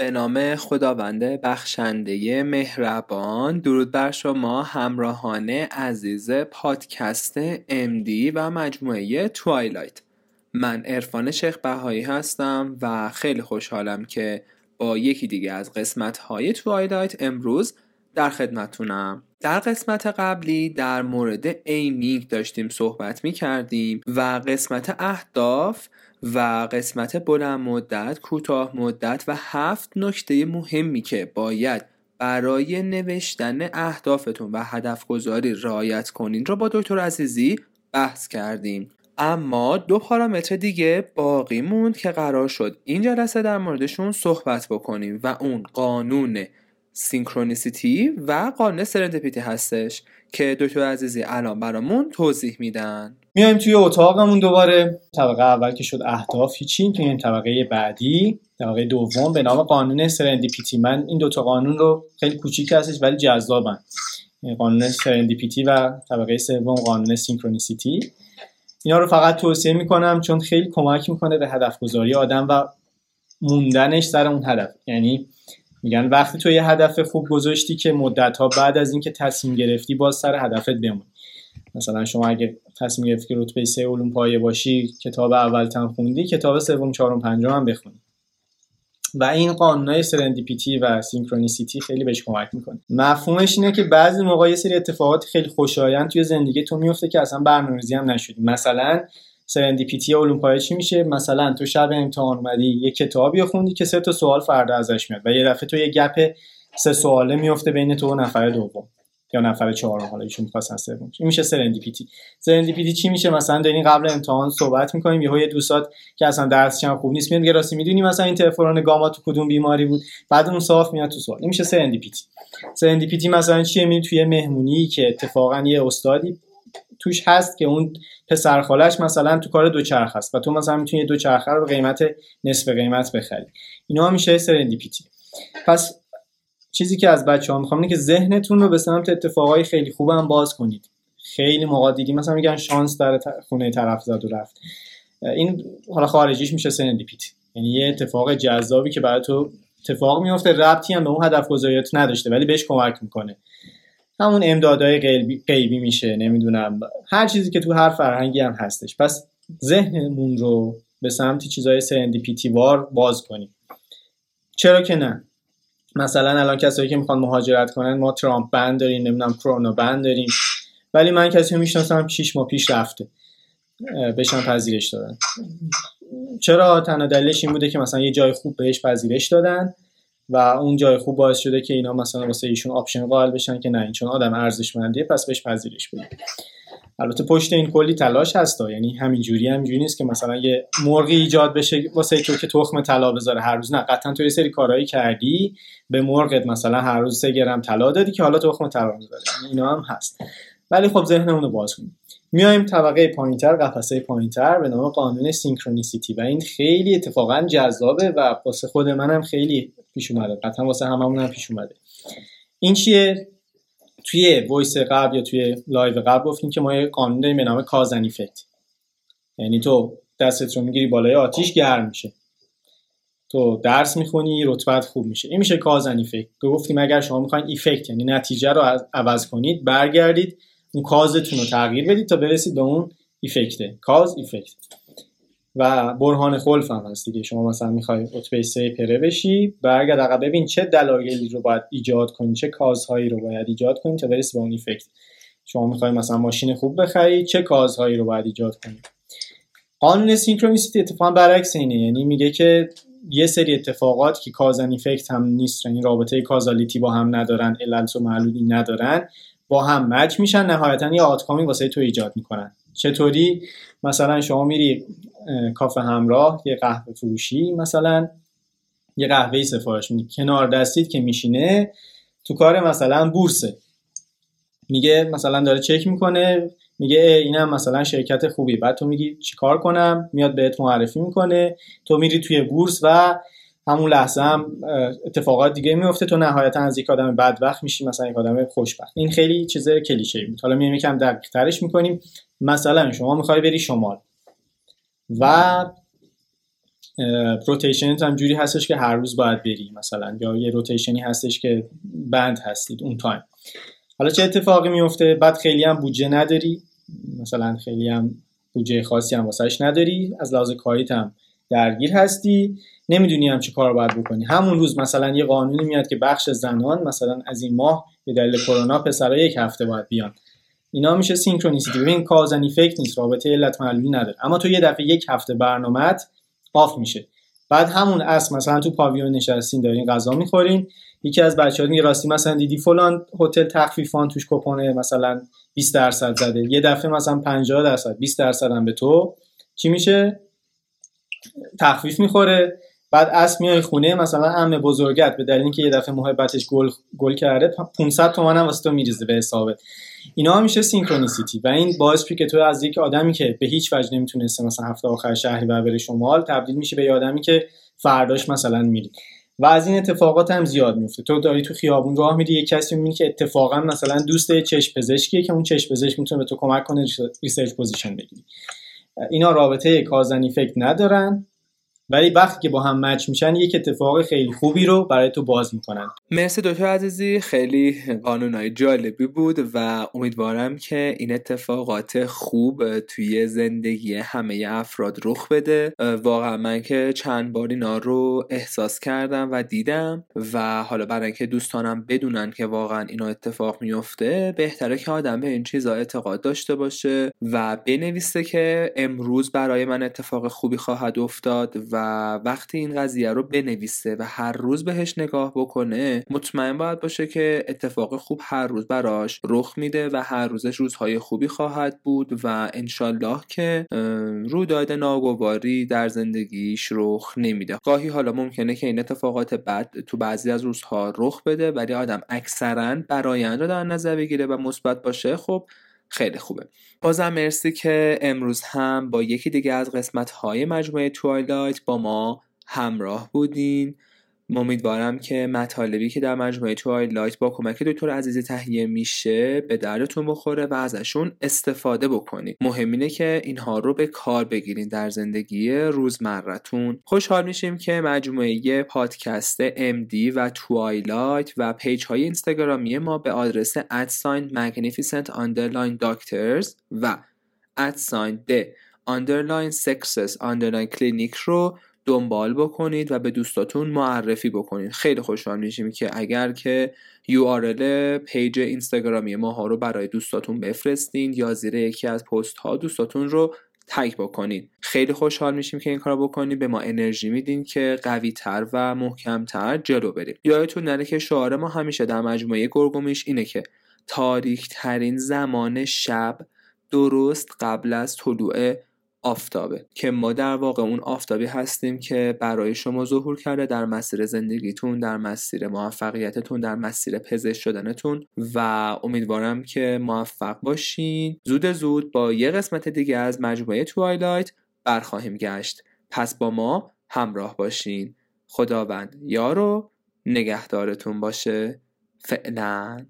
به نام خداوند بخشنده مهربان. درود بر شما همراهان عزیز پادکست امدی و مجموعه توایلایت من عرفان شیخ بهایی هستم و خیلی خوشحالم که با یکی دیگه از قسمت های توایلایت امروز در خدمتونم. در قسمت قبلی در مورد aiming داشتیم صحبت می کردیم و قسمت اهداف و قسمت بلند مدت، کوتاه مدت و هفت نکته مهمی که باید برای نوشتن اهدافتون و هدف گذاری رعایت کنین رو با دکتر عزیزی بحث کردیم. اما دو پارامتر دیگه باقی موند که قرار شد این جلسه در موردشون صحبت بکنیم و اون قانون سینکرونیسیتی و قانون سرندپیتی هستش که دکتر عزیزی الان برامون توضیح میدن. میایم توی اتاقمون دوباره. طبقه اول که شد اهداف هیچی توی این طبقه بعدی. طبقه دوم به نام قانون serendipity من این دوتا قانون رو خیلی کوچیک هستش ولی جذابن. قانون serendipity و طبقه سوم قانون synchronicity. اینا رو فقط توصیه می‌کنم چون خیلی کمک می‌کنه به هدف گذاری آدم و موندنش سر اون هدف. یعنی میگن وقتی تو یه هدف خوب گذاشتی که مدت ها بعد از اینکه تصمیم گرفتی باز سر هدفت بمون مثلا شما اگه تصمیم گرفتی که رتبه سه علوم پایه باشی کتاب اول تن خوندی کتاب سوم چهارم پنجم هم بخونی. و این قانونای serendipity و synchronicity خیلی بهش کمک می‌کنه. مفهومش اینه که بعضی موقع یه سری اتفاقات خیلی خوشایند توی زندگی تو میفته که اصلا برنامه‌ریزی هم نشدی. مثلا serendipity علوم پایه چی میشه؟ مثلا تو شب امتحان اومدی یه کتابی خوندی که سه تا سوال فردا ازش میاد و یه دفعه تو یه گپ سه سواله میفته بین تو و نفر دوم یا نفر چهارم حالا ایشون می‌خواستن سوم این میشه serendipity. serendipity چی میشه؟ مثلا دارین قبل امتحان صحبت می‌کنیم یهو یه دوستات که اصلا درسش خوب نیست میاد. یه راستی می‌دونی مثلا این اینترفرون گاما تو کدوم بیماری بود؟ بعد اون صاف میاد تو سوال. این میشه serendipity. serendipity مثلا چیه؟ می‌بینی توی مهمونی که اتفاقا یه استادی توش هست که اون پسر خالش مثلا تو کار دوچرخ هست و تو مثلا می‌تونی دوچرخه رو به قیمت نصف قیمت بخری. اینا میشه سرندیپیتی. پس چیزی که از بچه ها می‌خوام اینه که ذهنتون رو به سمت اتفاقای خیلی خوبم باز کنید. خیلی موقع دیدی مثلا میگن شانس در خونه طرف زد و رفت. این حالا خارجیش میشه سرندیپیتی. یعنی یه اتفاق جذابی که برای تو اتفاق میفته ربطی هم به اون هدف گذاریت نداشته ولی بهش کمک می‌کنه. همون امدادهای غیبی میشه نمی‌دونم. هر چیزی که تو هر فرهنگی هم هستش. پس ذهنمون رو به سمت چیزای serendipity وار باز کنیم. چرا که نه؟ مثلا الان کسایی که می‌خوان مهاجرت کنن ما ترامپ ban داریم نمی‌دونم کرونا ban داریم. ولی من کسی می‌شناسم 6 ماه پیش رفته. بهشم پذیرش دادن. چرا تنها دلیلش این بوده که مثلا یه جای خوب بهش پذیرش دادن؟ و اون جای خوب باعث شده که اینا مثلا واسه ایشون option قائل بشن که نه این چون آدم ارزشمندیه پس بهش پذیرش بده البته پشت این کلی تلاش هستا یعنی همینجوری همینجوری نیست که مثلا یه مرغی ایجاد بشه واسه تو که تخم طلا بذاره هر روز. نه قطعا تو یه سری کارهایی کردی به مرغت مثلا هر روز سه گرم طلا دادی که حالا تخم طلا می‌ذاره. یعنی اینا هم هست. ولی خب ذهنمون باز کنیم. میایم طبقه پایینتر قفسه پایینتر به نام قانون سینکرونیسیتی. و این خیلی اتفاقا جذابه و واسه خود منم خیلی پیش اومده. قطعا واسه هممون هم پیش اومده. این چیه؟ توی voice قبل یا توی live قبل گفتیم که ما یه قانون داریم به نام cause and effect یعنی تو دستت رو می‌گیری بالای آتیش گرم میشه. تو درس می‌خونی رتبت خوب میشه. این میشه cause and effect گفتیم اگر شما می‌خواین effect یعنی نتیجه رو عوض کنید برگردید اون cause تون رو تغییر بدید تا برسید به اون effect ه. cause effect. و برهان خلف هم هست دیگه. شما مثلا می‌خوای رتبه سه پره بشی برگرد عقب ببین چه دلایلی رو باید ایجاد کنی چه cause هایی رو باید ایجاد کنی تا برسی به اون effect شما می‌خوای مثلا ماشین خوب بخری چه cause هایی رو باید ایجاد کنی؟ قانون synchronicity اتفاقا برعکس اینه. یعنی میگه که یه سری اتفاقات که cause and effect هم نیست یعنی رابطه causality با هم ندارن علت و معلولی ندارن با هم match میشن نهایتا یه outcome ی واسه تو ایجاد می‌کنن. چطوری؟ مثلا شما میری کافه همراه یه قهوه فروشی مثلا یه قهوه سفارش میدی. کنار دستید که میشینه تو کار مثلا بورسه. میگه مثلا داره چک می‌کنه میگه اینم مثلا شرکت خوبی بعد تو میگی چیکار کنم؟ میاد بهت معرفی می‌کنه. تو میری توی بورس و همون لحظه هم اتفاقات دیگه میفته تو نهایتا از یک آدم بدبخت میشی مثلا یک آدم خوشبخت. این خیلی چیز کلیشه بود. حالا میایم یکم دقیق ترش می‌کنیم. مثلا شما می‌خوای بری شمال و rotation هم جوری هستش که هر روز باید بری مثلا یا یه rotation ی هستش که بند هستید اون تایم حالا چه اتفاقی میفته بعد خیلی هم بودجه نداری. مثلا خیلی هم بودجه خاصی هم واسهش نداری. از لحاظ کاریت هم درگیر هستی نمی‌دونی هم چی کار باید بکنی. همون روز مثلا یه قانونی میاد که بخش زنان مثلا از این ماه به دلیل کرونا پسرا یک هفته باید بیان. اینا میشه synchronicity. ببین cause and effect نیست رابطه علت معلولی نداره. اما تو یه دفعه یک هفته برنامهت off میشه. بعد همون اس مثلا تو پاویون نشستین دارین غذا می‌خورین. یکی از بچه‌ها میگه راستی مثلا دیدی فلان هتل تخفیفان توش کپونه مثلا 20 درصد زده. یه دفعه مثلا 50 درصد 20 درصد هم به تو. چی میشه؟ تخفیف می‌خوره. بعد اس میای خونه مثلا عمه بزرگت به دلیل اینکه یه دفعه محبتش گل گل کرده 500 تومن هم واسه تو میریزه به حسابت. اینا میشه synchronicity و این باعث که تو از یک آدمی که به هیچ وجه نمی‌تونسته مثلا هفته آخر شهری بر بره شمال تبدیل میشه به آدمی که فرداش مثلا میری. و از این اتفاقات هم زیاد میفته تو داری تو خیابون راه میری یه کسی می‌بینی که اتفاقا مثلا دوست چشم پزشکیه که اون چشم پزشک می‌تونه به تو کمک کنه research position بگیری. اینا رابطه cause and effect ندارن ولی وقتی که با هم match میشن یک اتفاق خیلی خوبی رو برای تو باز می‌کنن. مرسی دکتر عزیزی. خیلی قانونهای جالبی بود و امیدوارم که این اتفاقات خوب توی زندگی همه افراد رخ بده. واقعا من که چند بار اینا رو احساس کردم و دیدم و حالا برای اینکه دوستانم بدونن که واقعا اینا اتفاق میفته بهتره که آدم به این چیزا اعتقاد داشته باشه و بنویسه که امروز برای من اتفاق خوبی خواهد افتاد و وقتی این قضیه رو بنویسه و هر روز بهش نگاه بکنه مطمئن باید باشه که اتفاق خوب هر روز براش رخ میده و هر روزش روزهای خوبی خواهد بود و انشالله که رویداد ناگواری در زندگیش رخ نمیده. گاهی حالا ممکنه که این اتفاقات بد تو بعضی از روزها رخ بده ولی آدم اکثرا برایند رو در نظر بگیره و مثبت باشه خب خیلی خوبه. بازم مرسی که امروز هم با یکی دیگه از قسمت های مجموعه Twilight با ما همراه بودین. امیدوارم که مطالبی که در مجموعه Twilight با کمک دکتر عزیزی تهیه میشه به دردتون بخوره و ازشون استفاده بکنید. مهم اینه که اینها رو به کار بگیرین در زندگی روزمرتون. خوشحال میشیم که مجموعه پادکست MD و Twilight و page های اینستاگرامی ما به آدرس at sign magnificent underline doctors و ادساین د underline sexes underline clinic رو دنبال بکنید و به دوستاتون معرفی بکنید. خیلی خوشحال میشیم که اگر که URL پیج اینستاگرامی ما ها رو برای دوستاتون بفرستین یا زیر یکی از پست ها دوستاتون رو تگ بکنید خیلی خوشحال میشیم که این کارو بکنید به ما انرژی میدین که قوی تر و محکم تر جلو بریم. یادتون نره که شعار ما همیشه در مجموعه گرگومیش اینه که تاریک ترین زمان شب درست قبل از طلوع آفتابه که ما در واقع اون آفتابی هستیم که برای شما ظهور کرده در مسیر زندگیتون در مسیر موفقیتتون در مسیر پزشک شدنتون و امیدوارم که موفق باشین. زود زود با یه قسمت دیگه از مجموعه توایلایت برخواهیم گشت. پس با ما همراه باشین. خداوند یارو نگهدارتون باشه. فعلا.